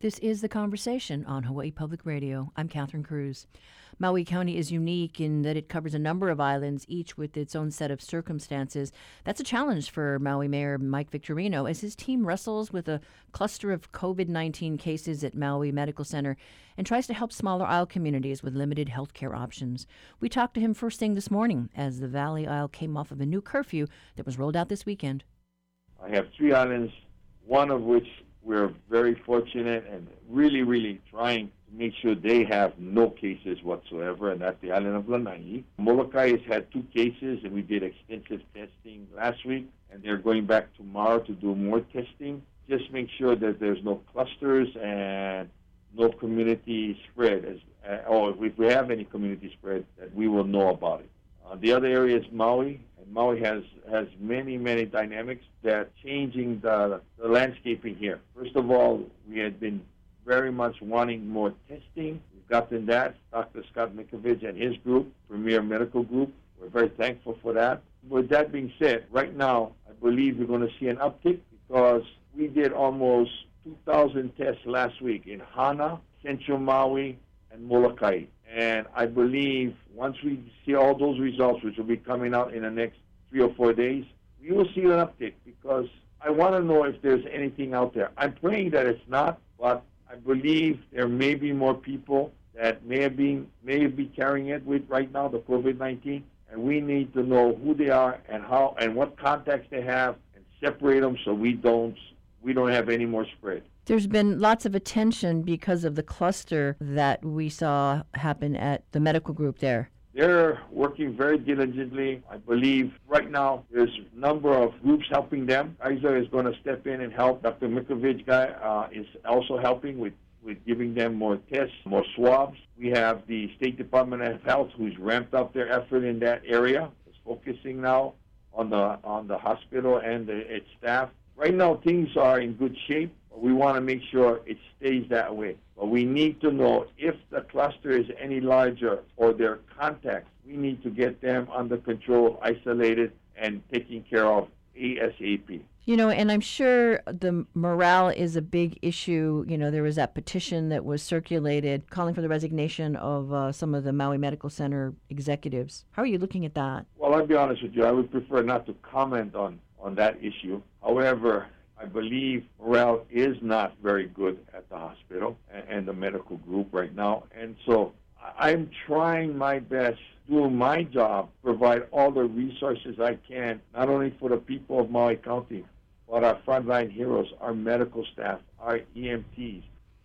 This is The Conversation on Hawaii Public Radio. I'm Catherine Cruz. Maui County is unique in that it covers a number of islands, each with its own set of circumstances. That's a challenge for Maui Mayor Mike Victorino as his team wrestles with a cluster of COVID 19 cases at Maui Medical Center and tries to help smaller isle communities with limited health care options. We talked to him first thing this morning as the Valley Isle came off of a new curfew that was rolled out this weekend. I have three islands, one of which we're very fortunate and really, really trying to make sure they have no cases whatsoever, and that's the island of Lanai. Molokai has had two cases, and we did extensive testing last week, and they're going back tomorrow to do more testing. Just make sure that there's no clusters and no community spread, as, uh, or if we have any community spread, that we will know about it. The other area is Maui, And Maui has has many many dynamics that changing the, the landscaping here. First of all, we had been very much wanting more testing. We've gotten that. Dr. Scott Miscovich and his group, Premier Medical Group, we're very thankful for that. With that being said, right now I believe we're going to see an uptick because we did almost 2,000 tests last week in Hana, Central Maui, and Molokai. And I believe once we see all those results, which will be coming out in the next three or four days, we will see an uptick because I want to know if there's anything out there. I'm praying that it's not, but I believe there may be more people that may have been may be carrying it with right now the COVID-19, and we need to know who they are and how and what contacts they have and separate them so we don't we don't have any more spread. There's been lots of attention because of the cluster that we saw happen at the medical group there. They're working very diligently. I believe right now there's a number of groups helping them. ISA is going to step in and help. Dr. Miscovich guy uh, is also helping with with giving them more tests, more swabs. We have the State Department of Health who's ramped up their effort in that area. It's focusing now on the on the hospital and the, its staff. Right now things are in good shape. We want to make sure it stays that way. But we need to know if the cluster is any larger or their contacts, we need to get them under control, isolated, and taken care of ASAP. You know, and I'm sure the morale is a big issue. You know, there was that petition that was circulated calling for the resignation of uh, some of the Maui Medical Center executives. How are you looking at that? Well, I'll be honest with you. I would prefer not to comment on, on that issue. However, I believe morale is not very good at the hospital and, the medical group right now. And so I'm trying my best, doing my job, provide all the resources I can, not only for the people of Maui County, but our frontline heroes, our medical staff, our EMTs,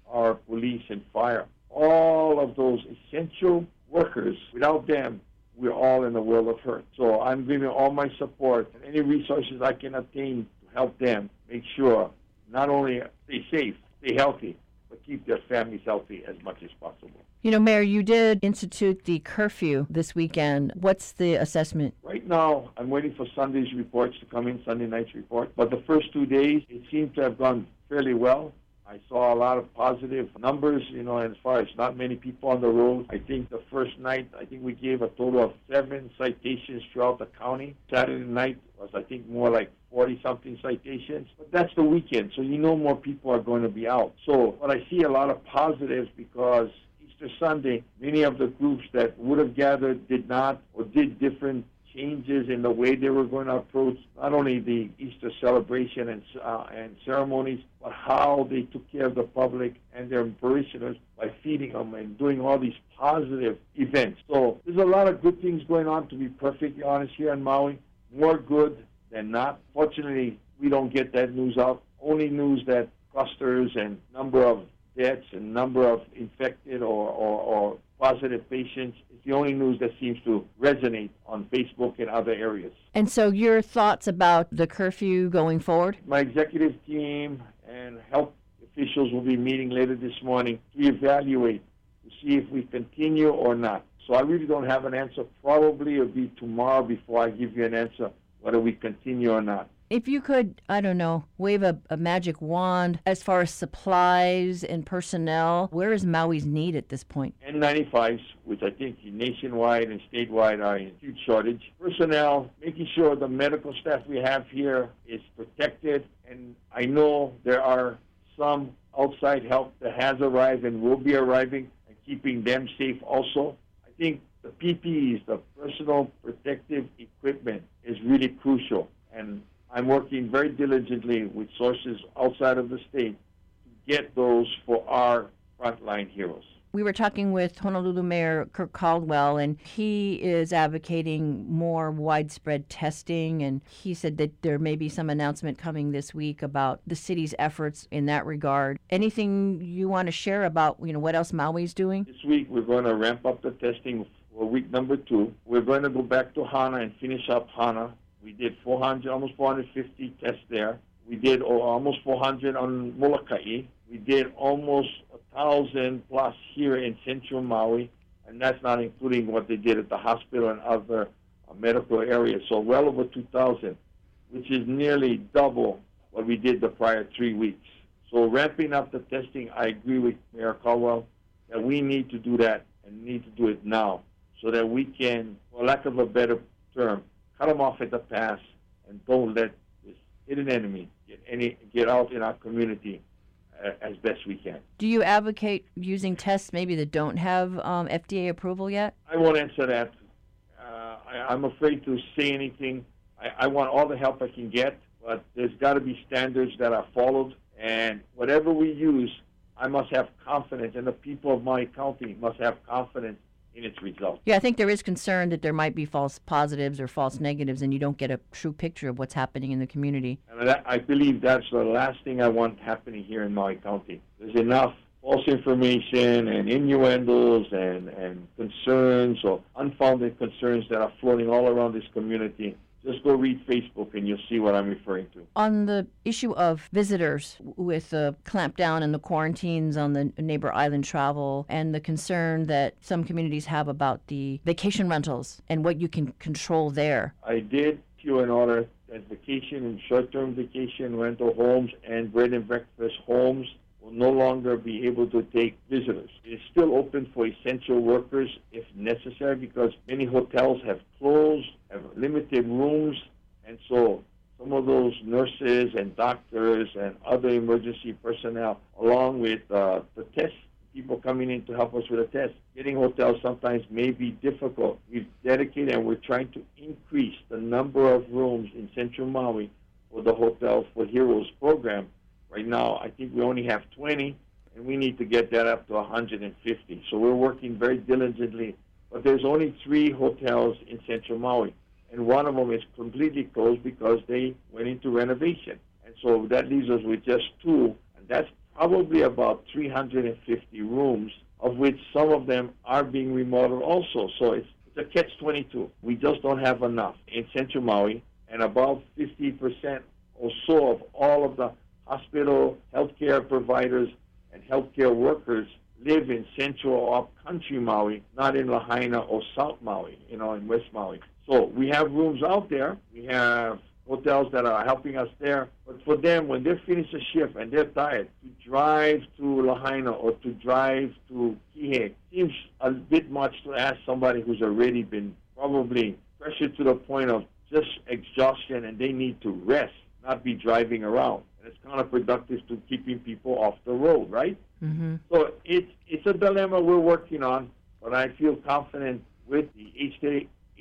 our police and fire, all of those essential workers. Without them, we're all in a world of hurt. So I'm giving all my support and any resources I can obtain to help them make sure not only stay safe, stay healthy, but keep their families healthy as much as possible. You know, Mayor, you did institute the curfew this weekend. What's the assessment? Right now, I'm waiting for Sunday's reports to come in, Sunday night's report. But the first two days, it seemed to have gone fairly well. I saw a lot of positive numbers, you know, as far as not many people on the road. I think the first night, I think we gave a total of seven citations throughout the county. Saturday night was, I think, more like 40 something citations. But that's the weekend, so you know more people are going to be out. So, but I see a lot of positives because Easter Sunday, many of the groups that would have gathered did not or did different changes in the way they were going to approach not only the Easter celebration and, uh, and ceremonies, but how they took care of the public and their parishioners by feeding them and doing all these positive events. So there's a lot of good things going on, to be perfectly honest, here in Maui. More good than not. Fortunately, we don't get that news out. Only news that clusters and number of deaths and number of infected or, or, or positive patients is the only news that seems to resonate on Facebook and other areas. And so, your thoughts about the curfew going forward? My executive team and health officials will be meeting later this morning to evaluate to see if we continue or not. So I really don't have an answer. Probably it'll be tomorrow before I give you an answer whether we continue or not. If you could, I don't know, wave a, a, magic wand as far as supplies and personnel, where is Maui's need at this point? N95s, which I think nationwide and statewide are in huge shortage. Personnel, making sure the medical staff we have here is protected. And I know there are some outside help that has arrived and will be arriving and keeping them safe also. I think the PPEs, the personal protective equipment, is really crucial. And I'm working very diligently with sources outside of the state to get those for our frontline heroes. We were talking with Honolulu Mayor Kirk Caldwell, and he is advocating more widespread testing. And he said that there may be some announcement coming this week about the city's efforts in that regard. Anything you want to share about, you know, what else Maui's doing? This week we're going to ramp up the testing for week number two. We're going to go back to Hana and finish up Hana. We did 400, almost 450 tests there. We did almost 400 on Molokai. We did almost thousand plus here in central Maui, and that's not including what they did at the hospital and other uh, medical areas. So well over 2,000, which is nearly double what we did the prior three weeks. So ramping up the testing, I agree with Mayor Caldwell that we need to do that and need to do it now so that we can, for lack of a better term, cut them off at the pass and don't let this hidden enemy get any get out in our community as best we can. Do you advocate using tests maybe that don't have um, FDA approval yet? I won't answer that. Uh, I, am afraid to say anything. I, I, want all the help I can get, but there's got to be standards that are followed. And whatever we use, I must have confidence, and the people of my county must have confidence in its results. Yeah, I think there is concern that there might be false positives or false negatives, and you don't get a true picture of what's happening in the community. And that, I believe that's the last thing I want happening here in Maui County. There's enough false information and innuendos and, and concerns or unfounded concerns that are floating all around this community just go read Facebook and you'll see what I'm referring to. On the issue of visitors with the clampdown and the quarantines on the neighbor island travel and the concern that some communities have about the vacation rentals and what you can control there. I did issue an order that vacation and short term vacation rental homes and bread and breakfast homes will no longer be able to take visitors. It is still open for essential workers if necessary because many hotels have closed, have limited rooms, and so some of those nurses and doctors and other emergency personnel, along with uh, the test people coming in to help us with a test, getting hotels sometimes may be difficult. We've dedicated and we're trying to increase the number of rooms in Central Maui for the Hotels for Heroes program Right now, I think we only have 20, and we need to get that up to 150. So we're working very diligently. But there's only three hotels in Central Maui, and one of them is completely closed because they went into renovation. And so that leaves us with just two, and that's probably about 350 rooms, of which some of them are being remodeled also. So it's, it's a catch-22. We just don't have enough in Central Maui, and about 50% or so of all of the hospital, healthcare providers, and healthcare workers live in central or upcountry Maui, not in Lahaina or South Maui, you know, in West Maui. So we have rooms out there. We have hotels that are helping us there. But for them, when they finish a shift and they're tired, to drive to Lahaina or to drive to Kihei seems a bit much to ask somebody who's already been probably pressured to the point of just exhaustion and they need to rest, not be driving around and it's counterproductive to keeping people off the road, right? Mm-hmm. So it's it's a dilemma we're working on, but I feel confident with the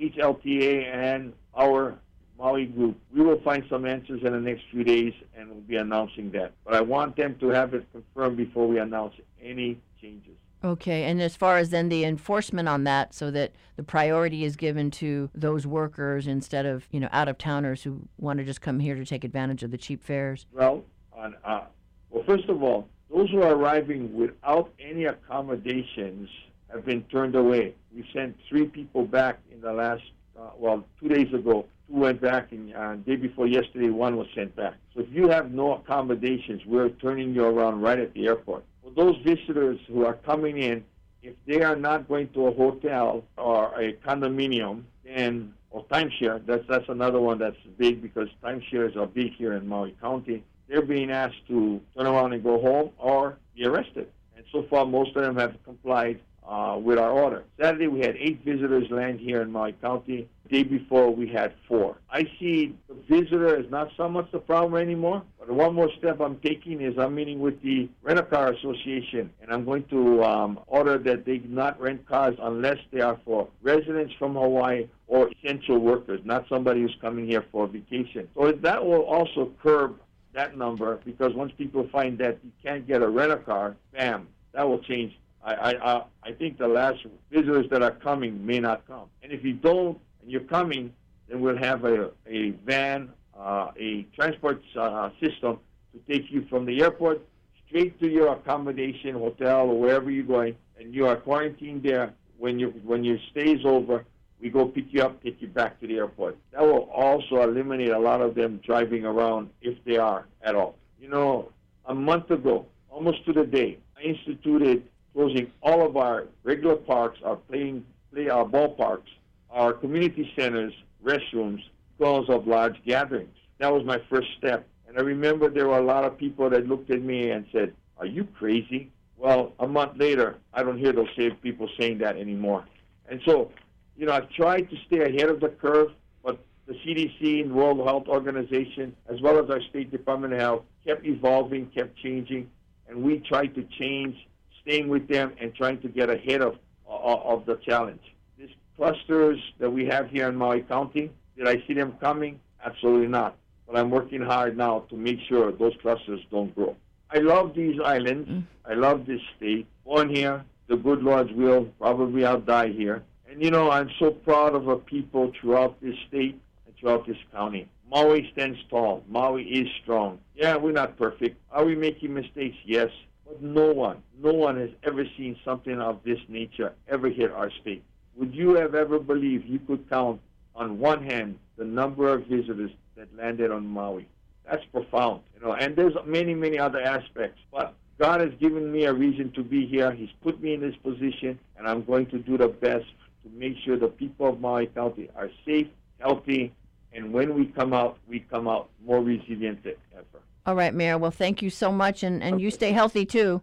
HLTA and our Maui group. We will find some answers in the next few days, and we'll be announcing that. But I want them to have it confirmed before we announce any changes. Okay, and as far as then the enforcement on that, so that the priority is given to those workers instead of you know out of towners who want to just come here to take advantage of the cheap fares. Well, on, uh, well, first of all, those who are arriving without any accommodations have been turned away. We sent three people back in the last, uh, well, two days ago. Two went back, and uh, day before yesterday, one was sent back. So if you have no accommodations, we're turning you around right at the airport for those visitors who are coming in, if they are not going to a hotel or a condominium, then or timeshare, that's that's another one that's big because timeshares are big here in Maui County. They're being asked to turn around and go home or be arrested. And so far, most of them have complied uh, with our order. Saturday, we had eight visitors land here in Maui County. The day before, we had four. I see the visitor is not so much the problem anymore, but one more step I'm taking is I'm meeting with the Rental Car Association, and I'm going to um, order that they not rent cars unless they are for residents from Hawaii or essential workers, not somebody who's coming here for vacation. So that will also curb that number because once people find that you can't get a rental car, bam, that will change. I, I, I think the last visitors that are coming may not come. And if you don't, and you're coming, then we'll have a, a van, uh, a transport uh, system to take you from the airport straight to your accommodation, hotel, or wherever you're going, and you are quarantined there. When you when your stay is over, we go pick you up, take you back to the airport. That will also eliminate a lot of them driving around if they are at all. You know, a month ago, almost to the day, I instituted closing all of our regular parks, our playing play our ballparks, our community centers, restrooms, because of large gatherings. That was my first step. And I remember there were a lot of people that looked at me and said, Are you crazy? Well, a month later, I don't hear those same people saying that anymore. And so, you know, I've tried to stay ahead of the curve, but the CDC and World Health Organization, as well as our State Department of Health, kept evolving, kept changing, and we tried to change, staying with them and trying to get ahead of, of the challenge. These clusters that we have here in Maui County, did I see them coming? Absolutely not. But I'm working hard now to make sure those clusters don't grow. I love these islands. Mm. I love this state. Born here, the good Lord's will, probably I'll die here. And you know, I'm so proud of our people throughout this state and throughout this county. Maui stands tall. Maui is strong. Yeah, we're not perfect. Are we making mistakes? Yes. But no one, no one has ever seen something of this nature ever hit our state. Would you have ever believed you could count on one hand the number of visitors that landed on Maui? That's profound, you know. And there's many, many other aspects. But God has given me a reason to be here. He's put me in this position, and I'm going to do the best to make sure the people of Maui County are safe, healthy, and when we come out, we come out more resilient than ever. All right, Mayor. Well, thank you so much, and, and okay. you stay healthy too.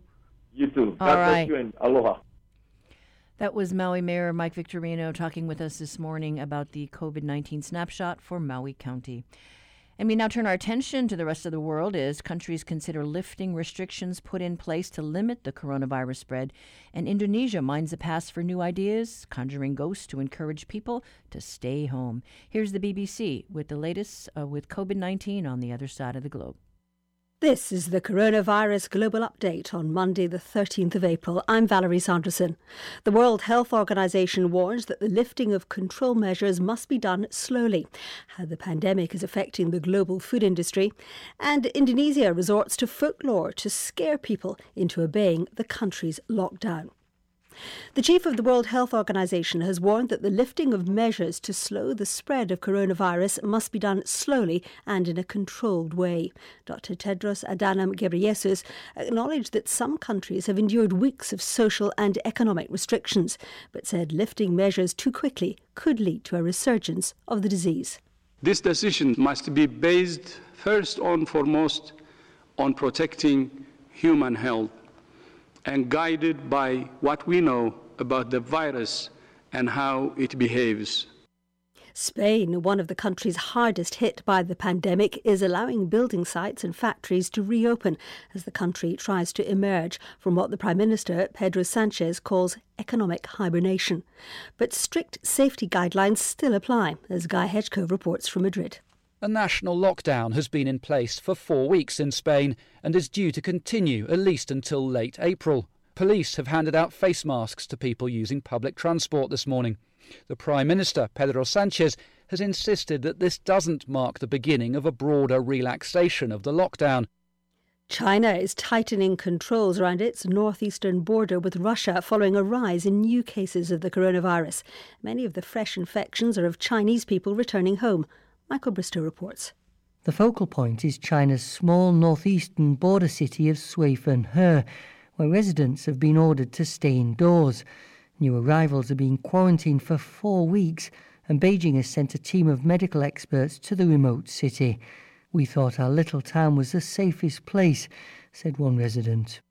You too. God All bless you and aloha. That was Maui Mayor Mike Victorino talking with us this morning about the COVID 19 snapshot for Maui County. And we now turn our attention to the rest of the world as countries consider lifting restrictions put in place to limit the coronavirus spread. And Indonesia mines the past for new ideas, conjuring ghosts to encourage people to stay home. Here's the BBC with the latest uh, with COVID 19 on the other side of the globe. This is the Coronavirus Global Update on Monday, the 13th of April. I'm Valerie Sanderson. The World Health Organization warns that the lifting of control measures must be done slowly, how the pandemic is affecting the global food industry, and Indonesia resorts to folklore to scare people into obeying the country's lockdown. The chief of the World Health Organization has warned that the lifting of measures to slow the spread of coronavirus must be done slowly and in a controlled way. Dr. Tedros Adhanom Ghebreyesus acknowledged that some countries have endured weeks of social and economic restrictions, but said lifting measures too quickly could lead to a resurgence of the disease. This decision must be based first and foremost on protecting human health and guided by what we know about the virus and how it behaves. Spain, one of the countries hardest hit by the pandemic, is allowing building sites and factories to reopen as the country tries to emerge from what the Prime Minister, Pedro Sanchez, calls economic hibernation. But strict safety guidelines still apply, as Guy Hedgecoe reports from Madrid. A national lockdown has been in place for four weeks in Spain and is due to continue at least until late April. Police have handed out face masks to people using public transport this morning. The Prime Minister, Pedro Sanchez, has insisted that this doesn't mark the beginning of a broader relaxation of the lockdown. China is tightening controls around its northeastern border with Russia following a rise in new cases of the coronavirus. Many of the fresh infections are of Chinese people returning home. Michael Bristow reports. The focal point is China's small northeastern border city of Suifenhe, where residents have been ordered to stay indoors. New arrivals are being quarantined for four weeks, and Beijing has sent a team of medical experts to the remote city. We thought our little town was the safest place, said one resident.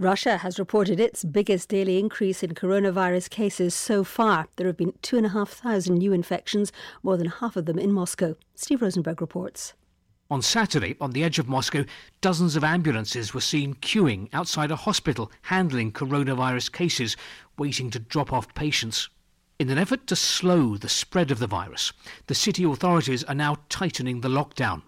Russia has reported its biggest daily increase in coronavirus cases so far. There have been 2,500 new infections, more than half of them in Moscow. Steve Rosenberg reports. On Saturday, on the edge of Moscow, dozens of ambulances were seen queuing outside a hospital handling coronavirus cases, waiting to drop off patients. In an effort to slow the spread of the virus, the city authorities are now tightening the lockdown.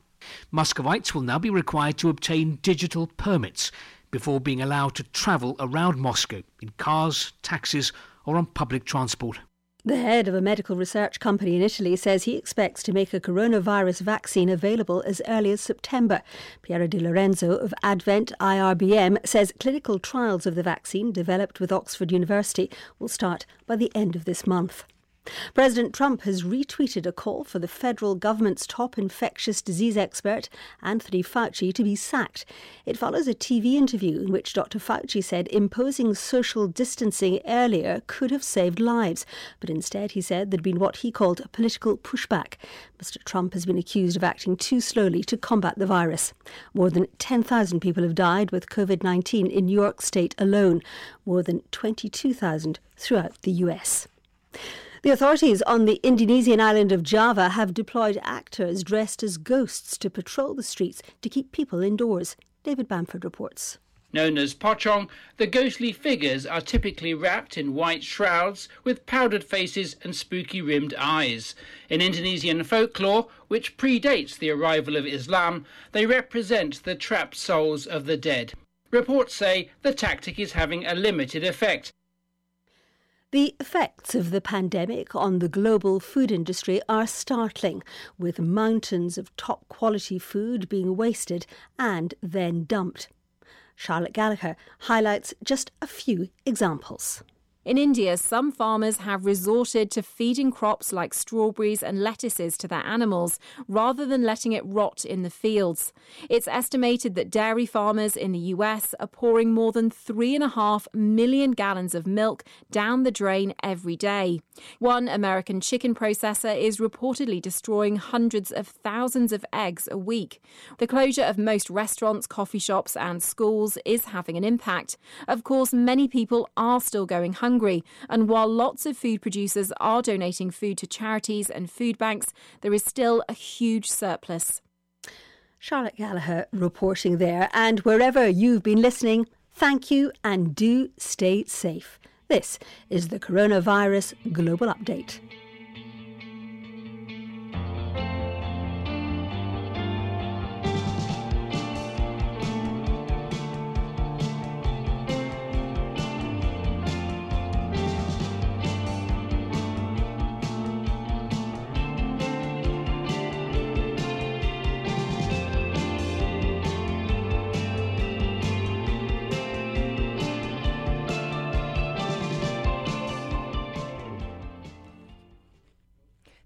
Muscovites will now be required to obtain digital permits before being allowed to travel around Moscow in cars, taxis, or on public transport. The head of a medical research company in Italy says he expects to make a coronavirus vaccine available as early as September. Piero Di Lorenzo of Advent IRBM says clinical trials of the vaccine, developed with Oxford University, will start by the end of this month. President Trump has retweeted a call for the federal government's top infectious disease expert, Anthony Fauci, to be sacked. It follows a TV interview in which Dr. Fauci said imposing social distancing earlier could have saved lives, but instead he said there'd been what he called a political pushback. Mr. Trump has been accused of acting too slowly to combat the virus. More than 10,000 people have died with COVID 19 in New York State alone, more than 22,000 throughout the US. The authorities on the Indonesian island of Java have deployed actors dressed as ghosts to patrol the streets to keep people indoors. David Bamford reports. Known as pocong, the ghostly figures are typically wrapped in white shrouds with powdered faces and spooky rimmed eyes. In Indonesian folklore, which predates the arrival of Islam, they represent the trapped souls of the dead. Reports say the tactic is having a limited effect the effects of the pandemic on the global food industry are startling, with mountains of top quality food being wasted and then dumped. Charlotte Gallagher highlights just a few examples. In India, some farmers have resorted to feeding crops like strawberries and lettuces to their animals rather than letting it rot in the fields. It's estimated that dairy farmers in the US are pouring more than 3.5 million gallons of milk down the drain every day. One American chicken processor is reportedly destroying hundreds of thousands of eggs a week. The closure of most restaurants, coffee shops, and schools is having an impact. Of course, many people are still going hungry hungry. And while lots of food producers are donating food to charities and food banks, there is still a huge surplus. Charlotte Gallagher reporting there. And wherever you've been listening, thank you and do stay safe. This is the Coronavirus Global Update.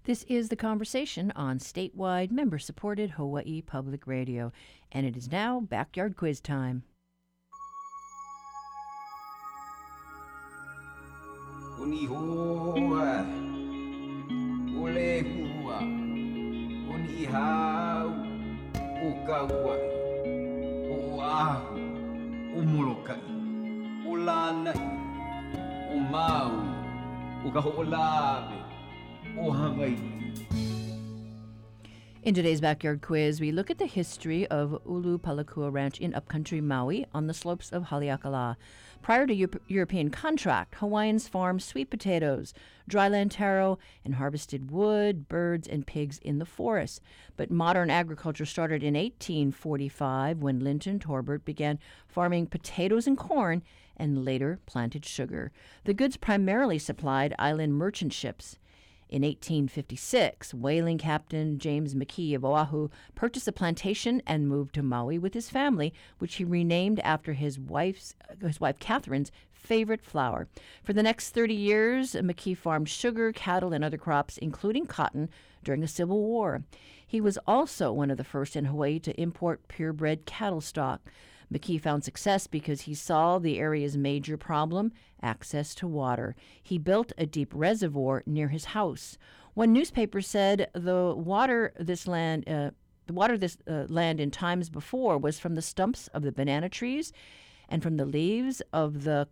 This is the conversation on statewide member supported Hawaii Public Radio, and it is now backyard quiz time. Oh, in today's backyard quiz, we look at the history of Ulupalakua Ranch in upcountry Maui on the slopes of Haleakala. Prior to Euro- European contract, Hawaiians farmed sweet potatoes, dryland taro, and harvested wood, birds, and pigs in the forest. But modern agriculture started in 1845 when Linton Torbert began farming potatoes and corn and later planted sugar. The goods primarily supplied island merchant ships. In 1856, whaling captain James Makee of Oahu purchased a plantation and moved to Maui with his family, which he renamed after his wife's his wife Catherine's favorite flower. For the next 30 years, Makee farmed sugar, cattle, and other crops, including cotton, during the Civil War. He was also one of the first in Hawaii to import purebred cattle stock. Makee found success because he saw the area's major problem access to water. He built a deep reservoir near his house. One newspaper said the water this land. Uh, the water this uh, land in times before was from the stumps of the banana trees and from the leaves of the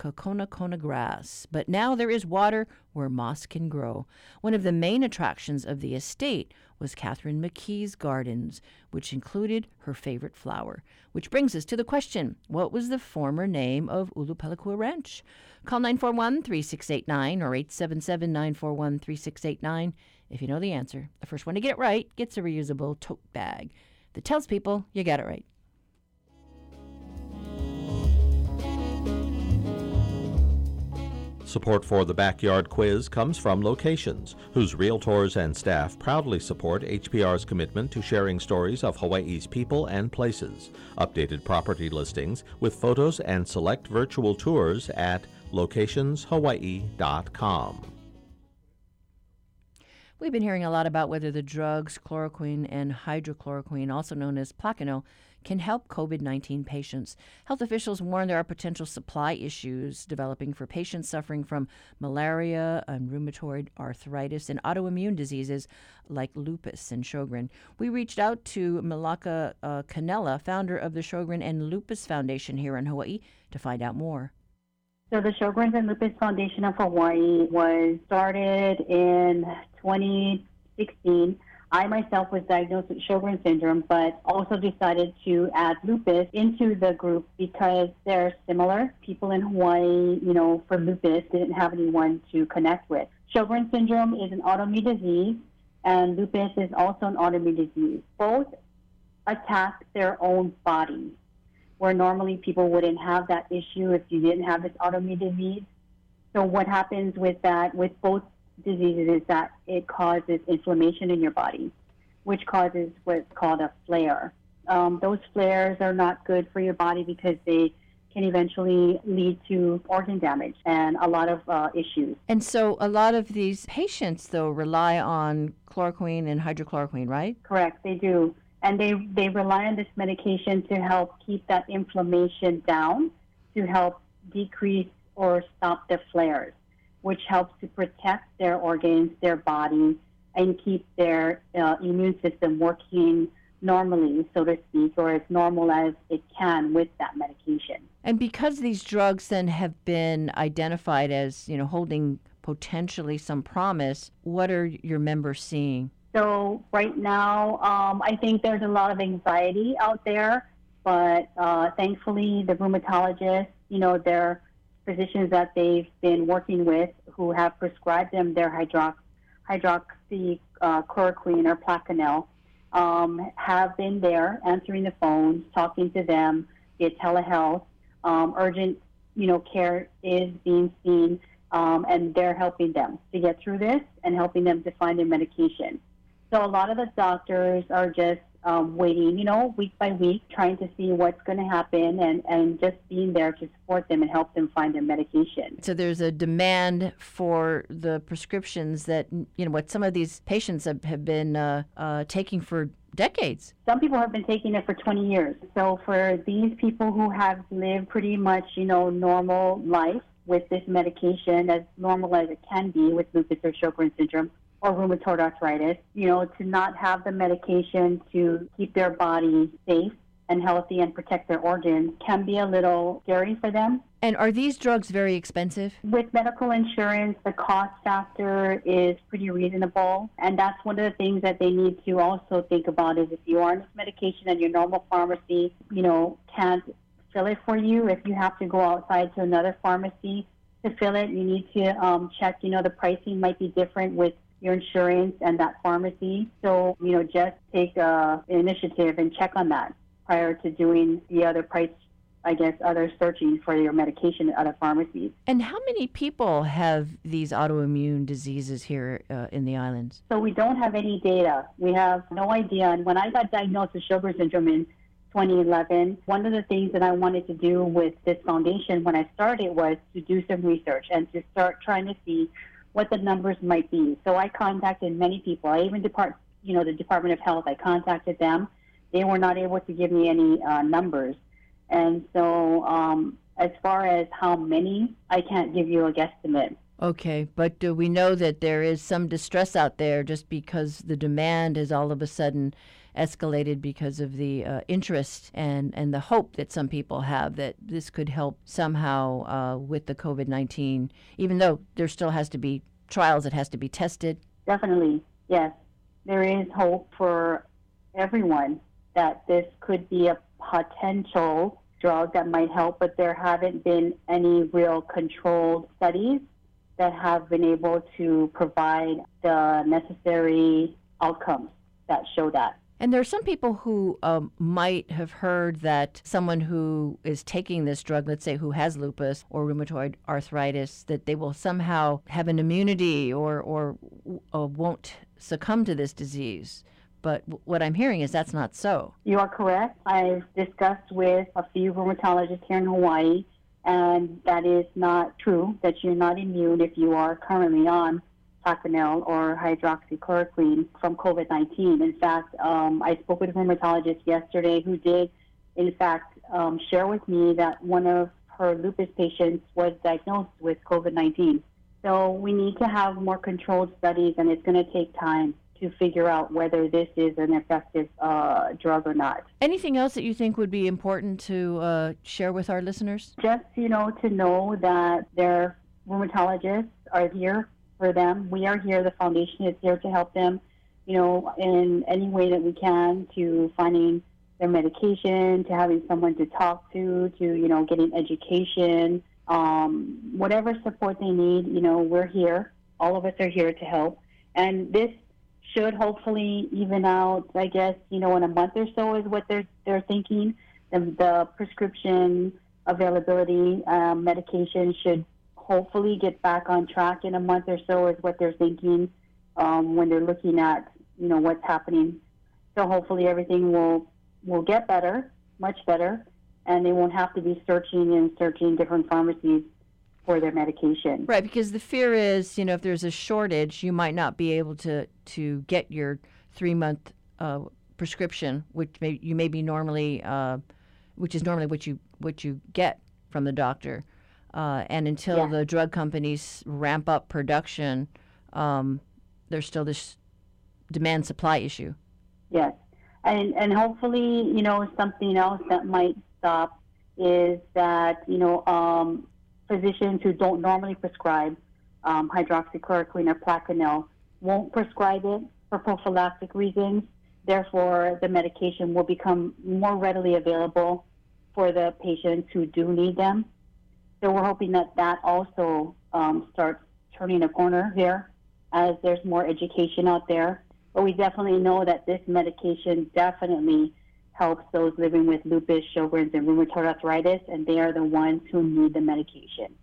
Kokona Kona grass. But now there is water where moss can grow. One of the main attractions of the estate was Catherine Makee's gardens, which included her favorite flower. Which brings us to the question what was the former name of Ulupalakua Ranch? Call 941 3689 or 877 941 3689 if you know the answer. The first one to get it right gets a reusable tote bag that tells people you got it right. Support for the Backyard Quiz comes from Locations, whose realtors and staff proudly support HPR's commitment to sharing stories of Hawaii's people and places. Updated property listings with photos and select virtual tours at locationshawaii.com. We've been hearing a lot about whether the drugs chloroquine and hydrochloroquine, also known as Plaquenil, can help COVID 19 patients. Health officials warn there are potential supply issues developing for patients suffering from malaria and rheumatoid arthritis and autoimmune diseases like lupus and Sjogren. We reached out to Malaka uh, Canella, founder of the Sjogren and Lupus Foundation here in Hawaii, to find out more. So the Sjogren's and Lupus Foundation of Hawaii was started in 2016 I myself was diagnosed with Sjogren syndrome, but also decided to add lupus into the group because they're similar. People in Hawaii, you know, for lupus didn't have anyone to connect with. Sjogren syndrome is an autoimmune disease, and lupus is also an autoimmune disease. Both attack their own body, where normally people wouldn't have that issue if you didn't have this autoimmune disease. So what happens with that, with both diseases is that it causes inflammation in your body, which causes what's called a flare. Um, those flares are not good for your body because they can eventually lead to organ damage and a lot of uh, issues. And so, a lot of these patients, though, rely on chloroquine and hydrochloroquine, right? Correct, they do. And they, they rely on this medication to help keep that inflammation down, to help decrease or stop the flares which helps to protect their organs, their body, and keep their uh, immune system working normally, so to speak, or as normal as it can with that medication. And because these drugs then have been identified as, you know, holding potentially some promise, what are your members seeing? So right now, um, I think there's a lot of anxiety out there, but uh, thankfully, the rheumatologists, you know, they're physicians that they've been working with who have prescribed them their hydrox, hydroxychloroquine or Plaquenil um, have been there answering the phones, talking to them via telehealth. Um, urgent, you know, care is being seen, um, and they're helping them to get through this and helping them to find their medication. So a lot of the doctors are just um, waiting, you know, week by week, trying to see what's going to happen and, and just being there to support them and help them find their medication. So there's a demand for the prescriptions that, you know, what some of these patients have, have been uh, uh, taking for decades. Some people have been taking it for 20 years. So for these people who have lived pretty much, you know, normal life with this medication, as normal as it can be with lupus or Sjogren syndrome, or rheumatoid arthritis, you know, to not have the medication to keep their body safe and healthy and protect their organs can be a little scary for them. And are these drugs very expensive? With medical insurance, the cost factor is pretty reasonable. And that's one of the things that they need to also think about is if you are on this medication and your normal pharmacy, you know, can't fill it for you, if you have to go outside to another pharmacy to fill it, you need to um, check, you know, the pricing might be different with your insurance and that pharmacy. So, you know, just take uh, an initiative and check on that prior to doing the other price, I guess, other searching for your medication at other pharmacies. And how many people have these autoimmune diseases here uh, in the islands? So we don't have any data. We have no idea. And when I got diagnosed with Sjogren syndrome in 2011, one of the things that I wanted to do with this foundation when I started was to do some research and to start trying to see what the numbers might be. So I contacted many people. I even depart, you know, the Department of Health. I contacted them. They were not able to give me any uh, numbers, and so um, as far as how many, I can't give you a guesstimate. Okay, but we know that there is some distress out there just because the demand has all of a sudden escalated because of the uh, interest and, and the hope that some people have that this could help somehow uh, with the COVID 19, even though there still has to be trials, it has to be tested. Definitely, yes. There is hope for everyone that this could be a potential drug that might help, but there haven't been any real controlled studies that have been able to provide the necessary outcomes that show that. And there are some people who um, might have heard that someone who is taking this drug, let's say who has lupus or rheumatoid arthritis, that they will somehow have an immunity or, or uh, won't succumb to this disease. But w- what I'm hearing is that's not so. You are correct. I've discussed with a few rheumatologists here in Hawaii, and that is not true, that you're not immune if you are currently on Plaquenil or hydroxychloroquine from COVID 19. In fact, um, I spoke with a rheumatologist yesterday who did, in fact, um, share with me that one of her lupus patients was diagnosed with COVID 19. So we need to have more controlled studies, and it's going to take time to figure out whether this is an effective uh, drug or not. Anything else that you think would be important to uh, share with our listeners? Just, you know, to know that their rheumatologists are here for them. We are here. The foundation is here to help them, you know, in any way that we can to finding their medication, to having someone to talk to, to, you know, getting education, um, whatever support they need, you know, we're here. All of us are here to help. And this should hopefully even out, I guess, you know, in a month or so is what they're, they're thinking. The, the prescription availability um, medication should hopefully get back on track in a month or so is what they're thinking um, when they're looking at you know what's happening. So hopefully everything will will get better, much better, and they won't have to be searching and searching different pharmacies for their medication. Right, because the fear is, you know, if there's a shortage, you might not be able to to get your three month uh, prescription, which may, you may be normally, uh, which is normally what you what you get from the doctor. Uh, and until yeah. the drug companies ramp up production, um, there's still this demand supply issue. Yes, and and hopefully, you know, something else that might stop is that you know um, physicians who don't normally prescribe um, hydroxychloroquine or Plaquenil won't prescribe it for prophylactic reasons. Therefore, the medication will become more readily available for the patients who do need them. So we're hoping that that also um, starts turning a corner here as there's more education out there. But we definitely know that this medication definitely helps those living with lupus, Sjogren's, and rheumatoid arthritis, and they are the ones who need the medication.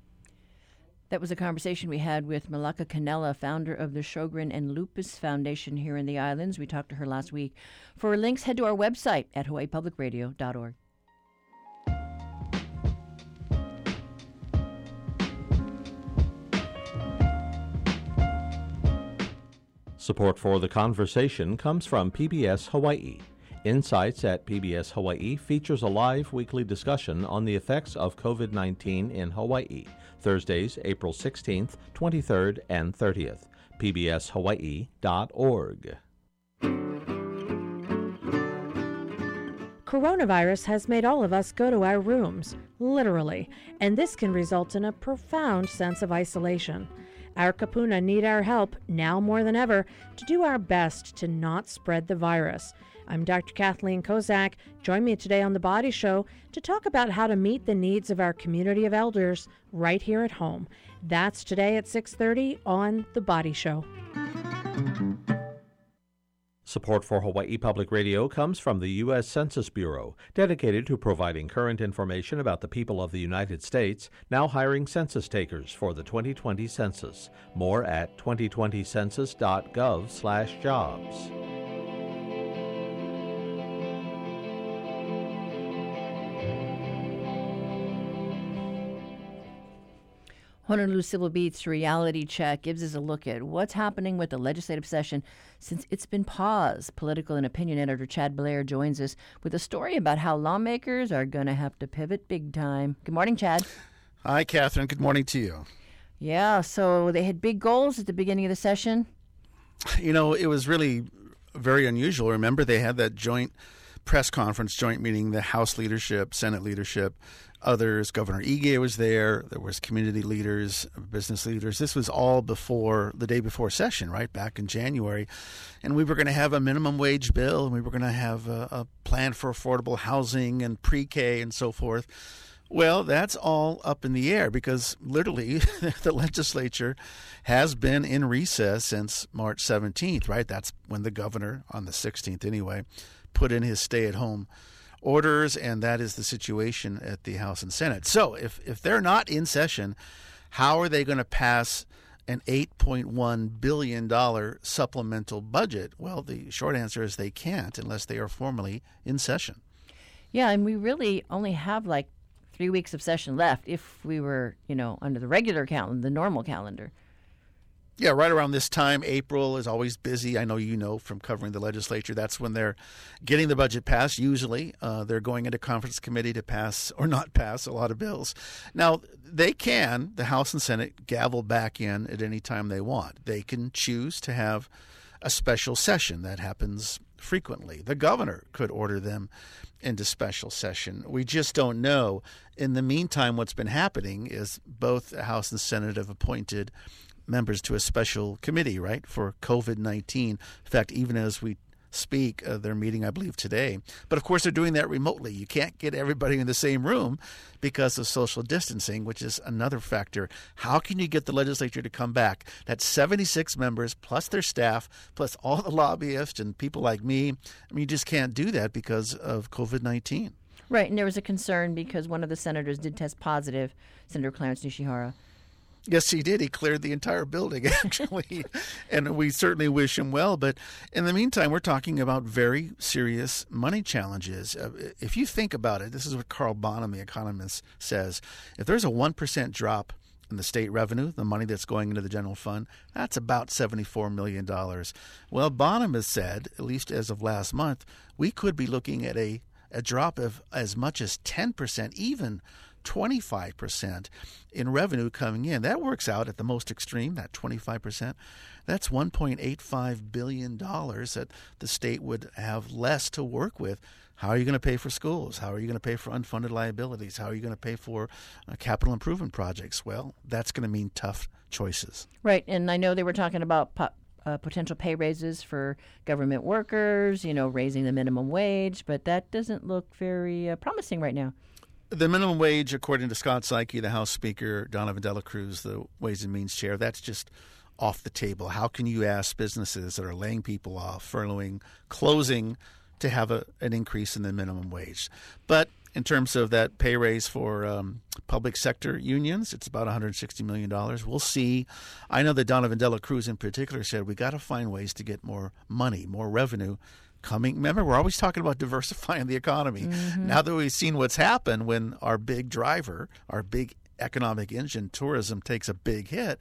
That was a conversation we had with Malaka Canella, founder of the Sjogren and Lupus Foundation here in the islands. We talked to her last week. For links, head to our website at hawaiipublicradio.org. Support for the conversation comes from PBS Hawaii. Insights at PBS Hawaii features a live weekly discussion on the effects of COVID 19 in Hawaii, Thursdays, April 16th, 23rd, and 30th. PBSHawaii.org. Coronavirus has made all of us go to our rooms, literally, and this can result in a profound sense of isolation. Our Kupuna need our help now more than ever to do our best to not spread the virus. I'm Dr. Kathleen Kozak. Join me today on The Body Show to talk about how to meet the needs of our community of elders right here at home. That's today at 6:30 on The Body Show. Support for Hawaii Public Radio comes from the U.S. Census Bureau, dedicated to providing current information about the people of the United States, now hiring census takers for the 2020 census. More at 2020census.gov/jobs. Honolulu Civil Beat's reality check gives us a look at what's happening with the legislative session since it's been paused. Political and opinion editor Chad Blair joins us with a story about how lawmakers are going to have to pivot big time. Good morning, Chad. Hi, Catherine. Good morning to you. Yeah, so they had big goals at the beginning of the session. You know, it was really very unusual. Remember, they had that joint press conference, joint meeting, the House leadership, Senate leadership, others. Governor Ige was there. There was community leaders, business leaders. This was all before the day before session, right back in January, and we were going to have a minimum wage bill, and we were going to have a, a plan for affordable housing and pre-K and so forth. Well, that's all up in the air because literally the legislature has been in recess since March 17th, right? That's when the governor, on the 16th anyway, put in his stay at home orders, and that is the situation at the House and Senate. So if, if they're not in session, how are they going to pass an $8.1 billion supplemental budget? Well, the short answer is they can't unless they are formally in session. Yeah, and we really only have like three weeks of session left if we were, you know, under the regular calendar, the normal calendar. Yeah, right around this time, April is always busy. I know you know from covering the legislature. That's when they're getting the budget passed. Usually, uh, they're going into conference committee to pass or not pass a lot of bills. Now, they can, the House and Senate, gavel back in at any time they want. They can choose to have a special session. That happens frequently. The governor could order them into special session. We just don't know. In the meantime, what's been happening is both the House and Senate have appointed members to a special committee, right, for COVID 19. In fact, even as we speak, uh, they're meeting, I believe, today. But of course, they're doing that remotely. You can't get everybody in the same room because of social distancing, which is another factor. How can you get the legislature to come back? That's 76 members plus their staff, plus all the lobbyists and people like me. I mean, you just can't do that because of COVID 19. Right, and there was a concern because one of the senators did test positive, Senator Clarence Nishihara. Yes, he did. He cleared the entire building, actually. and we certainly wish him well. But in the meantime, we're talking about very serious money challenges. Uh, if you think about it, this is what Carl Bonham, the economist, says. If there's a 1% drop in the state revenue, the money that's going into the general fund, that's about $74 million. Well, Bonham has said, at least as of last month, we could be looking at a, a drop of as much as 10%, even 25% in revenue coming in. That works out at the most extreme, that 25%. That's $1.85 billion that the state would have less to work with. How are you going to pay for schools? How are you going to pay for unfunded liabilities? How are you going to pay for uh, capital improvement projects? Well, that's going to mean tough choices. Right. And I know they were talking about uh, potential pay raises for government workers, you know, raising the minimum wage, but that doesn't look very uh, promising right now. The minimum wage, according to Scott Saiki, the House Speaker, Donovan Dela Cruz, the Ways and Means Chair, that's just off the table. How can you ask businesses that are laying people off, furloughing, closing, to have a, an increase in the minimum wage? But in terms of that pay raise for um, public sector unions, it's about $160 million. We'll see. I know that Donovan Dela Cruz in particular said we got to find ways to get more money, more revenue coming. Remember, we're always talking about diversifying the economy. Mm-hmm. Now that we've seen what's happened when our big driver, our big economic engine, tourism, takes a big hit,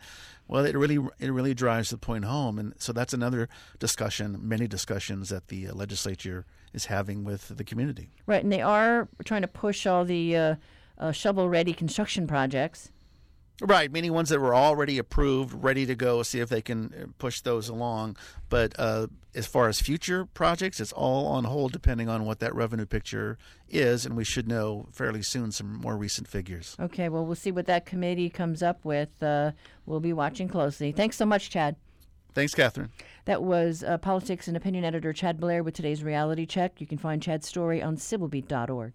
well, it really it really drives the point home, and so that's another discussion, many discussions that the uh, legislature is having with the community. Right, and they are trying to push all the uh, uh, shovel-ready construction projects. Right, meaning ones that were already approved, ready to go, see if they can uh, push those along. But uh, as far as future projects, it's all on hold depending on what that revenue picture is, and we should know fairly soon some more recent figures. Okay, well, we'll see what that committee comes up with. Uh, we'll be watching closely. Thanks so much, Chad. Thanks, Catherine. That was uh, politics and opinion editor Chad Blair with today's reality check. You can find Chad's story on civilbeat.org.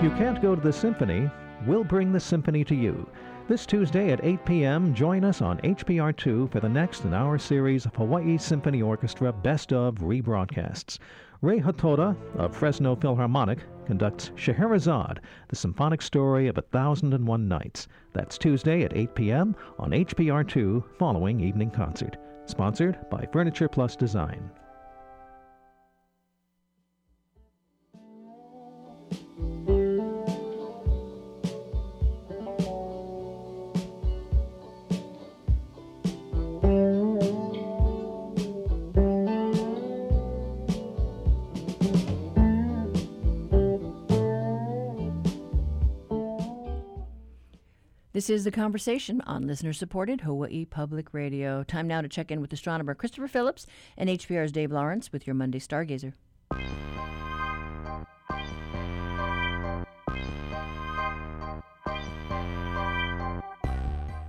If you can't go to the symphony, we'll bring the symphony to you. This Tuesday at 8 p.m., join us on HPR2 for the next in our series of Hawaii Symphony Orchestra Best of rebroadcasts. Rei Hotoda of Fresno Philharmonic conducts Scheherazade, the symphonic story of A Thousand and One Nights. That's Tuesday at 8 p.m. on HPR2 following evening concert. Sponsored by Furniture Plus Design. This is the conversation on listener supported Hawaii Public Radio. Time now to check in with astronomer Christopher Phillips and HPR's Dave Lawrence with your Monday Stargazer.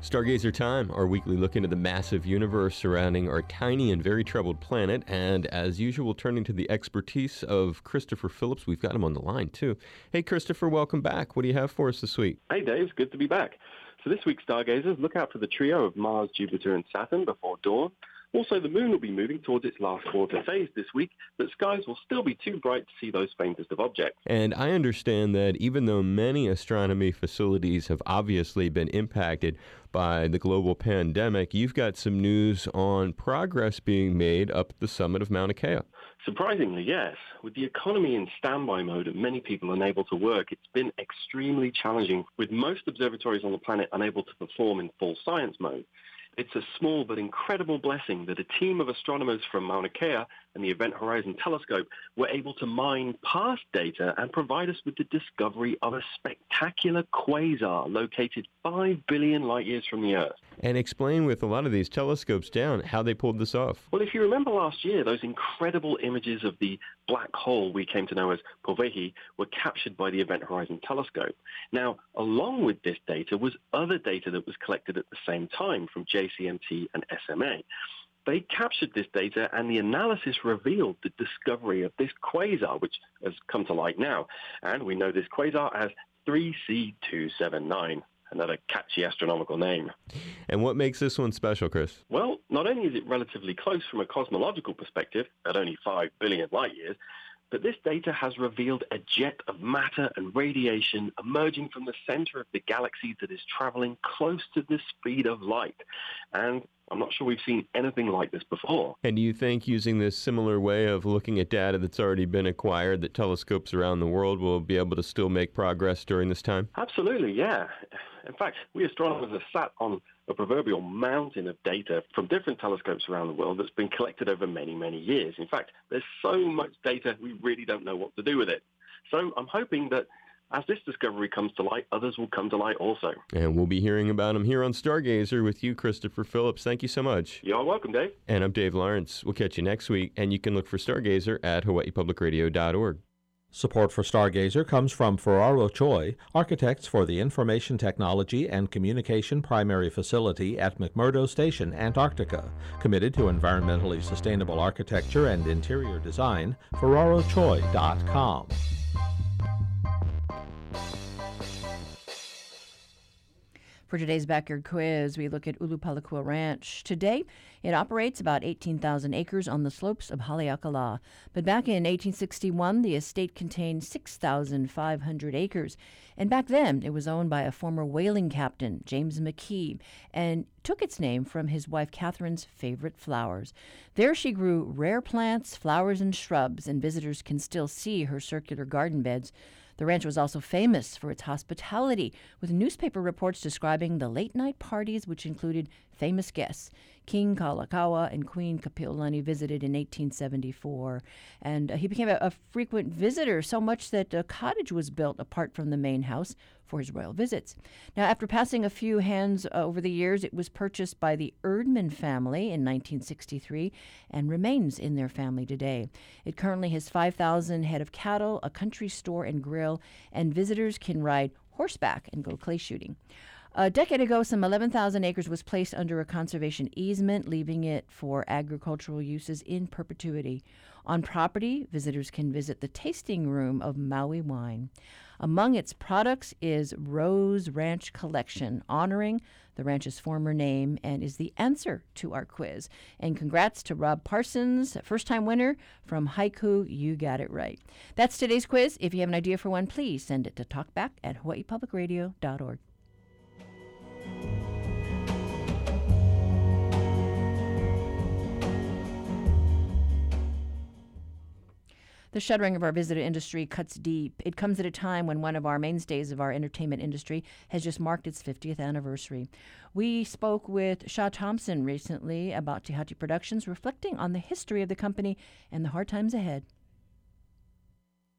Stargazer Time, our weekly look into the massive universe surrounding our tiny and very troubled planet. And as usual, turning to the expertise of Christopher Phillips. We've got him on the line, too. Hey, Christopher, welcome back. What do you have for us this week? Hey, Dave. Good to be back. So this week's Stargazers, look out for the trio of Mars, Jupiter, and Saturn before dawn. Also, the moon will be moving towards its last quarter phase this week, but skies will still be too bright to see those faintest of objects. And I understand that even though many astronomy facilities have obviously been impacted by the global pandemic, you've got some news on progress being made up the summit of Mauna Kea. Surprisingly, yes. With the economy in standby mode and many people unable to work, it's been extremely challenging, with most observatories on the planet unable to perform in full science mode. It's a small but incredible blessing that a team of astronomers from Mauna Kea and the Event Horizon Telescope were able to mine past data and provide us with the discovery of a spectacular quasar located 5 billion light years from the Earth. And explain with a lot of these telescopes down how they pulled this off. Well, if you remember last year, those incredible images of the black hole we came to know as Powehi were captured by the Event Horizon Telescope. Now, along with this data was other data that was collected at the same time from JCMT and SMA they captured this data and the analysis revealed the discovery of this quasar, which has come to light now. And we know this quasar as 3C279 another catchy astronomical name. And what makes this one special, Chris? Well, not only is it relatively close from a cosmological perspective, at only 5 billion light years, but this data has revealed a jet of matter and radiation emerging from the center of the galaxy that is traveling close to the speed of light. And I'm not sure we've seen anything like this before. And do you think using this similar way of looking at data that's already been acquired, that telescopes around the world will be able to still make progress during this time? Absolutely, yeah. In fact, we astronomers are sat on a proverbial mountain of data from different telescopes around the world that's been collected over many, many years. In fact, there's so much data we really don't know what to do with it. So I'm hoping that as this discovery comes to light, others will come to light also. And we'll be hearing about them here on Stargazer with you, Christopher Phillips. Thank you so much. You're welcome, Dave. And I'm Dave Lawrence. We'll catch you next week, and you can look for Stargazer at hawaiipublicradio.org. Support for Stargazer comes from Ferraro Choi, architects for the Information Technology and Communication Primary Facility at McMurdo Station, Antarctica. Committed to environmentally sustainable architecture and interior design, ferrarochoi.com. For today's backyard quiz, we look at Ulupalakua Ranch. Today, it operates about 18,000 acres on the slopes of Haleakala. But back in 1861, the estate contained 6,500 acres. And back then, it was owned by a former whaling captain, James Makee, and took its name from his wife Catherine's favorite flowers. There she grew rare plants, flowers, and shrubs, and visitors can still see her circular garden beds. The ranch was also famous for its hospitality, with newspaper reports describing the late night parties, which included famous guests. King Kalakaua and Queen Kapiolani visited in 1874, and uh, he became a, a, frequent visitor, so much that a cottage was built apart from the main house for his royal visits. Now, after passing a few hands uh, over the years, it was purchased by the Erdman family in 1963 and remains in their family today. It currently has 5,000 head of cattle, a country store and grill, and visitors can ride horseback and go clay shooting. A decade ago, some 11,000 acres was placed under a conservation easement, leaving it for agricultural uses in perpetuity. On property, visitors can visit the tasting room of Maui wine. Among its products is Rose Ranch Collection, honoring the ranch's former name and is the answer to our quiz. And congrats to Rob Parsons, first time winner from Haiku. You got it right. That's today's quiz. If you have an idea for one, please send it to talkback at hawaiipublicradio.org. The shuttering of our visitor industry cuts deep. It comes at a time when one of our mainstays of our entertainment industry has just marked its 50th anniversary. We spoke with Cha Thompson recently about Tihati Productions, reflecting on the history of the company and the hard times ahead.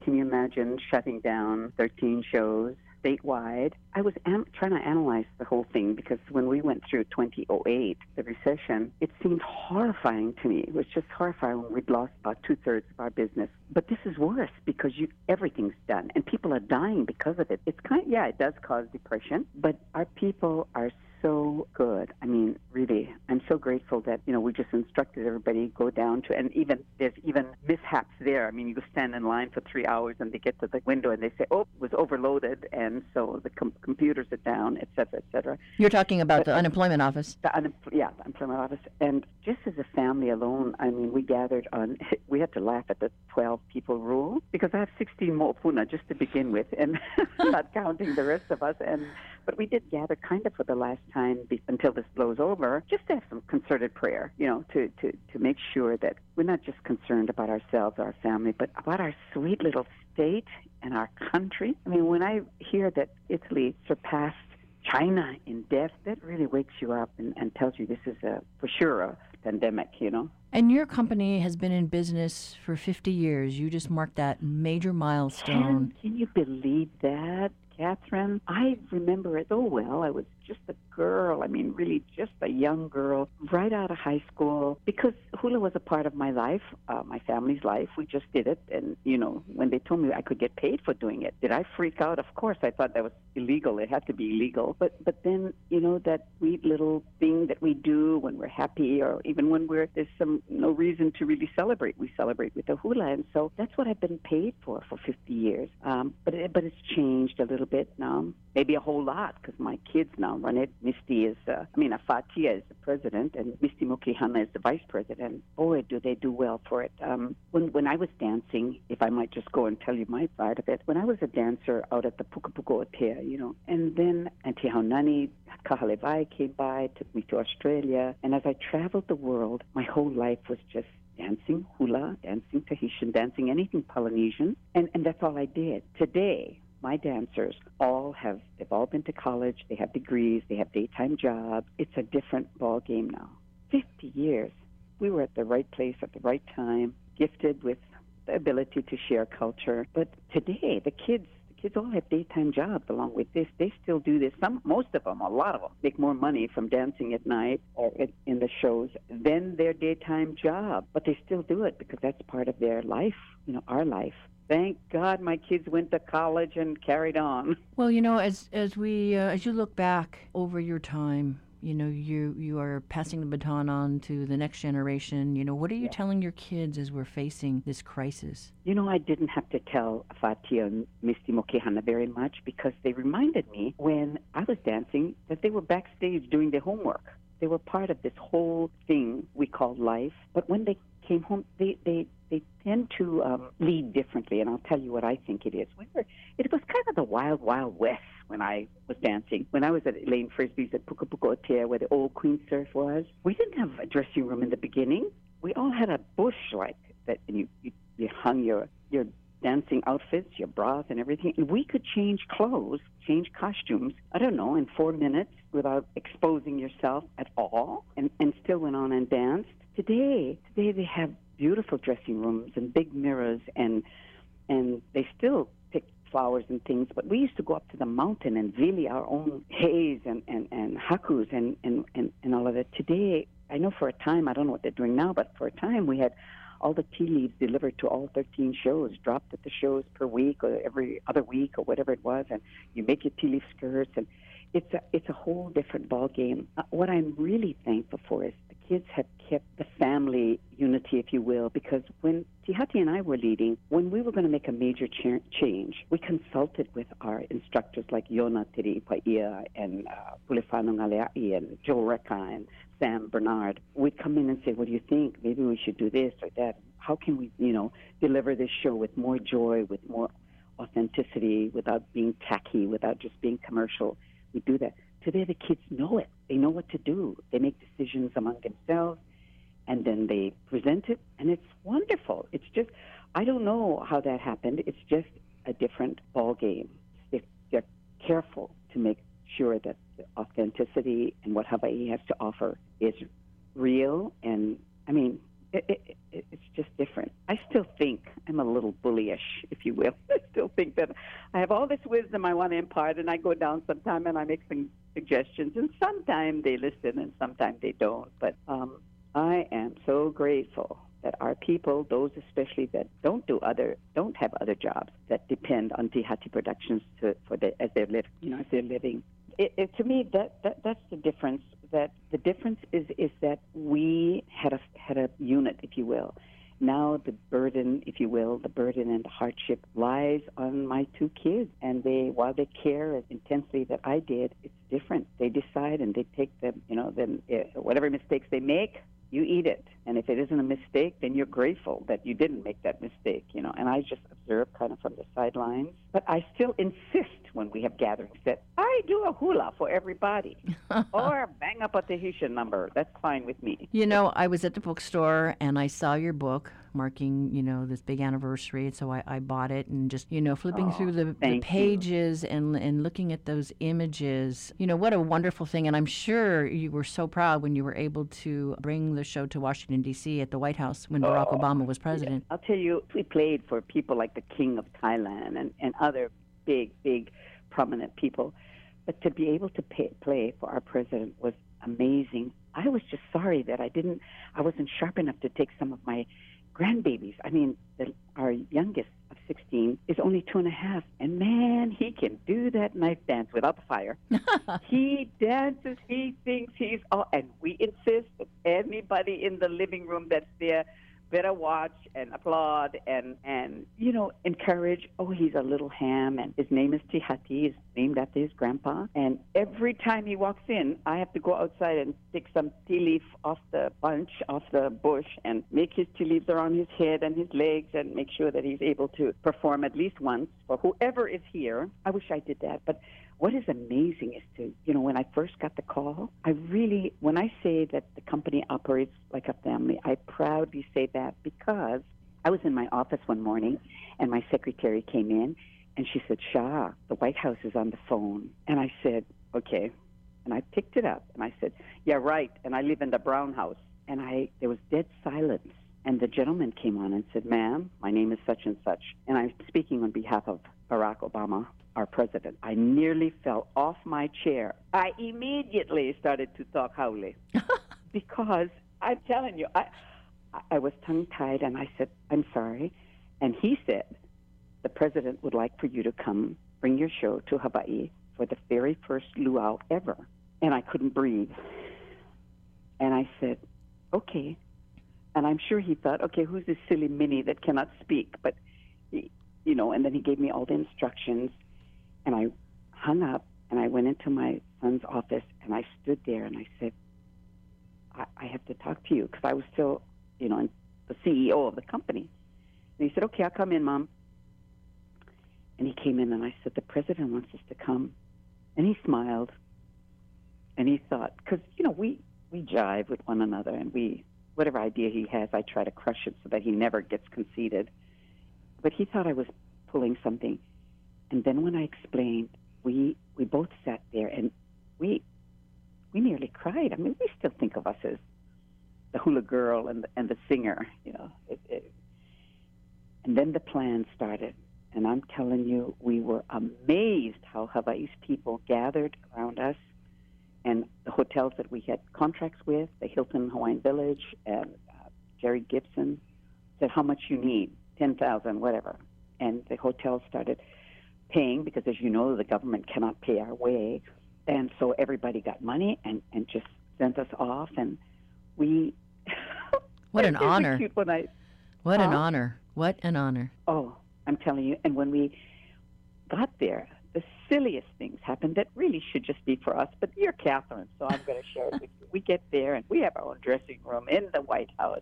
Can you imagine shutting down 13 shows statewide. I was am- trying to analyze the whole thing because when we went through 2008, the recession, it seemed horrifying to me. It was just horrifying when we'd lost about two thirds of our business. But this is worse because you everything's done and people are dying because of it. It's kind, of, yeah, it does cause depression, but our people are so good. I mean, really, I'm so grateful that you know we just instructed everybody go down to, and even there's even mishaps there. I mean, you stand in line for three hours and they get to the window and they say, "Oh, it was overloaded," and so the com- computers are down, et cetera, et cetera. You're talking about the unemployment office. The un- yeah, the unemployment office, and just as a family alone, I mean, we gathered on. We had to laugh at the 12 people rule because I have 16 more puna just to begin with, and not counting the rest of us, and but we did gather kind of for the last time be, until this blows over, just to have some concerted prayer, you know, to, to, to make sure that we're not just concerned about ourselves, our family, but about our sweet little state and our country. I mean, when I hear that Italy surpassed China in death, that really wakes you up and, and tells you this is a, for sure a pandemic, you know. And your company has been in business for 50 years. You just marked that major milestone. Can, can you believe that? Catherine. I remember it so well. I was just a girl. I mean, really just a young girl right out of high school because hula was a part of my life, uh, my family's life. We just did it. And, you know, when they told me I could get paid for doing it, did I freak out? Of course, I thought that was illegal. It had to be illegal. But, but then, you know, that sweet little thing that we do when we're happy or even when we're, there's some, no reason to really celebrate. We celebrate with the hula. And so that's what I've been paid for for 50 years. Um, but, it, but it's changed a little bit now, maybe a whole lot because my kids now run it. Misty is, uh, I mean, Afatia is the president, and Misty Mokihana is the vice president. Boy, do they do well for it. Um, when when I was dancing, if I might just go and tell you my side of it, when I was a dancer out at the Pukapuko Otea, you know, and then Auntie Haunani Kahalewai came by, took me to Australia, and as I traveled the world, my whole life was just dancing hula, dancing Tahitian, dancing anything Polynesian, and, and that's all I did. Today, my dancers all have they've all been to college they have degrees they have daytime jobs it's a different ball game now. 50 years we were at the right place at the right time gifted with the ability to share culture. But today the kids kids all have daytime jobs along with this. They still do this. Some most of them a lot of them make more money from dancing at night or in the shows than their daytime job but they still do it because that's part of their life you know our life. Thank God my kids went to college and carried on. Well, you know, as as we uh, as you look back over your time, you know, you you are passing the baton on to the next generation. You know, what are you yeah. telling your kids as we're facing this crisis? You know, I didn't have to tell Fatia and Misty Mokihana very much because they reminded me when I was dancing that they were backstage doing their homework. They were part of this whole thing we call life. But when they came home, they they they tend to um, lead differently, and I'll tell you what I think it is. We were, it was kind of the wild, wild west when I was dancing. When I was at Elaine Frisbie's at Pukapuko Otea, where the old Queen Surf was, we didn't have a dressing room in the beginning. We all had a bush like that, and you, you, you hung your your dancing outfits, your bras, and everything. And we could change clothes, change costumes, I don't know, in four minutes without exposing yourself at all, and, and still went on and danced. Today, today they have beautiful dressing rooms and big mirrors and and they still pick flowers and things but we used to go up to the mountain and really our own haze and and and hakus and and and, and all of that today i know for a time i don't know what they're doing now but for a time we had all the tea leaves delivered to all 13 shows, dropped at the shows per week or every other week or whatever it was, and you make your tea leaf skirts, and it's a it's a whole different ball game. Uh, what I'm really thankful for is kids have kept the family unity, if you will, because when Tihati and I were leading, when we were going to make a major ch- change, we consulted with our instructors like Yona Tiri Paia and uh, Pulefano Ngaleai and Joe Reka and Sam Bernard. We'd come in and say, what do you think? Maybe we should do this or that. How can we, you know, deliver this show with more joy, with more authenticity, without being tacky, without just being commercial? We do that. Today, the kids know it. They know what to do. They make decisions among themselves and then they present it, and it's wonderful. It's just, I don't know how that happened. It's just a different ball game. If they're careful to make sure that the authenticity and what Hawaii has to offer is real, and I mean, it, it, it, it's just different. I still think I'm a little bullyish, if you will. I still think that I have all this wisdom I want to impart, and I go down sometime and I make some suggestions, and sometimes they listen and sometimes they don't. But um, I am so grateful that our people, those especially that don't do other, don't have other jobs that depend on Tihati Productions to, for the, as their live, you know, as their living. It, it, to me, that, that that's the difference. That the difference is is that we had a had a unit, if you will. Now the burden, if you will, the burden and the hardship lies on my two kids, and they, while they care as intensely that I did, it's different. They decide and they take them, you know, then uh, whatever mistakes they make, you eat it. And if it isn't a mistake, then you're grateful that you didn't make that mistake, you know. And I just observe kind of from the sidelines. But I still insist when we have gatherings that I do a hula for everybody or bang up a Tahitian number. That's fine with me. You know, I was at the bookstore and I saw your book marking, you know, this big anniversary. And so I, I bought it and just, you know, flipping Oh, through the, the you. pages and, and looking at those images. You know, what a wonderful thing. And I'm sure you were so proud when you were able to bring the show to Washington, D.C. at the White House when Barack Oh, Obama was president. I'll tell you, we played for people like the King of Thailand and, and other big, big, prominent people. But to be able to pay, play for our president was amazing. I was just sorry that I didn't, I wasn't sharp enough to take some of my grandbabies. I mean, the, our youngest of 16 is only two and a half, and man, he can do that knife dance without the fire. he dances, he thinks he's all, and we insist that anybody in the living room that's there better watch and applaud and and you know encourage oh he's a little ham and his name is tihati he's named after his grandpa. And every time he walks in i have to go outside and take some tea leaf off the bunch off the bush and make his tea leaves around his head and his legs and make sure that he's able to perform at least once for whoever is here. I wish i did that but what is amazing is to, you know, when I first got the call, I really, when I say that the company operates like a family, I proudly say that because I was in my office one morning and my secretary came in and she said, Cha, the White House is on the phone. And I said, okay. And I picked it up and I said, yeah, right. And I live in the Brown House. And I, there was dead silence. And the gentleman came on and said, ma'am, my name is such and such. And I'm speaking on behalf of Barack Obama, our president. I nearly fell off my chair. I immediately started to talk Haole because I'm telling you, I, I was tongue tied and I said, I'm sorry. And he said, the president would like for you to come bring your show to Hawaii for the very first luau ever. And I couldn't breathe. And I said, okay. And I'm sure he thought, okay, who's this silly Minnie that cannot speak? But, he, you know, and then he gave me all the instructions. And I hung up and I went into my son's office and I stood there and I said, I, I have to talk to you because I was still, you know, the CEO of the company. And he said, okay, I'll come in, Mom. And he came in and I said, the president wants us to come. And he smiled and he thought, because, you know, we, we jive with one another and we, whatever idea he has, I try to crush it so that he never gets conceited. But he thought I was pulling something. And then when I explained, we we both sat there and we we nearly cried. I mean, we still think of us as the hula girl and the, and the singer, you know. It, it, and then the plan started, and I'm telling you, we were amazed how Hawaii's people gathered around us, and the hotels that we had contracts with, the Hilton Hawaiian Village and uh, Jerry Gibson, said how much you need, ten thousand, whatever, and the hotels started paying because, as you know, the government cannot pay our way, and so everybody got money and and just sent us off, and we. What an honor. cute when I- What an honor. What an honor. Oh, I'm telling you. And when we got there, the silliest things happened that really should just be for us. But you're Catherine, so I'm going to share it with you. We get there and we have our own dressing room in the White House.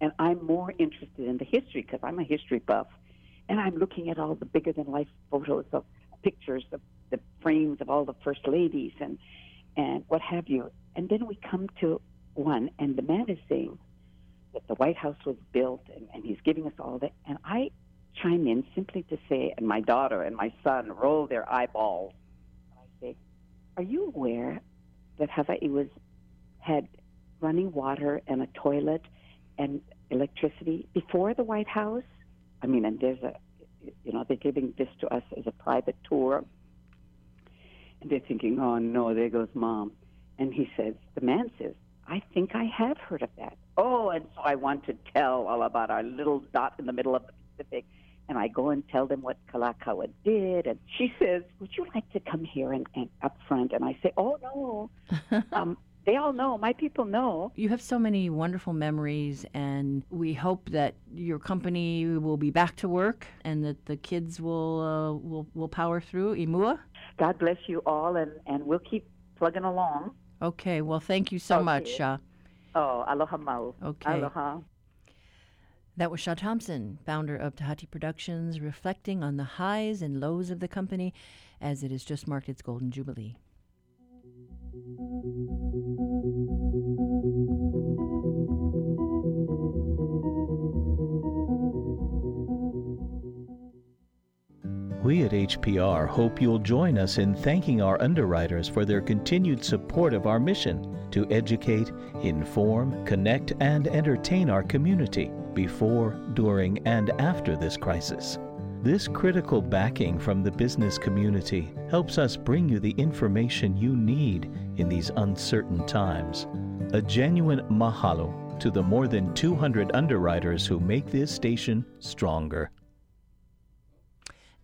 And I'm more interested in the history because I'm a history buff. And I'm looking at all the bigger than life photos of pictures of the frames of all the first ladies and and what have you. And then we come to one, and the man is saying that the White House was built, and, and he's giving us all that. And I chime in simply to say, and my daughter and my son roll their eyeballs. I say, "Are you aware that Hawaii was had running water and a toilet and electricity before the White House? I mean, and there's a you know, they're giving this to us as a private tour. And they're thinking, oh no, there goes mom. And he says, the man says, I think I have heard of that. Oh, and so I want to tell all about our little dot in the middle of the Pacific. And I go and tell them what Kalakaua did. And she says, Would you like to come here and, and up front? And I say, Oh, no. um, they all know. My people know. You have so many wonderful memories, and we hope that your company will be back to work and that the kids will uh, will will power through. Imua. God bless you all, and, and we'll keep plugging along. Okay. Well, thank you so Okay. much. Uh, Oh, aloha mau. Okay. Aloha. That was Cha Thompson, founder of Tihati Productions, reflecting on the highs and lows of the company as it has just marked its Golden Jubilee. We at HPR hope you'll join us in thanking our underwriters for their continued support of our mission to educate, inform, connect, and entertain our community before, during, and after this crisis. This critical backing from the business community helps us bring you the information you need in these uncertain times. A genuine mahalo to the more than 200 underwriters who make this station stronger.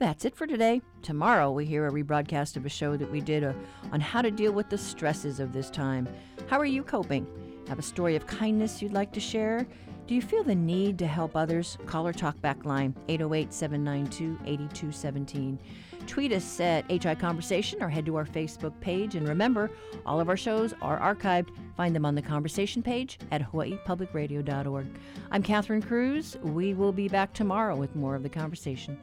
That's it for today. Tomorrow, we hear a rebroadcast of a show that we did uh, on how to deal with the stresses of this time. How are you coping? Have a story of kindness you'd like to share? Do you feel the need to help others? Call or talk back line 808 792 8217. Tweet us at HI Conversation or head to our Facebook page. And remember, all of our shows are archived. Find them on the conversation page at hawaiipublicradio.org. I'm Catherine Cruz. We will be back tomorrow with more of the conversation.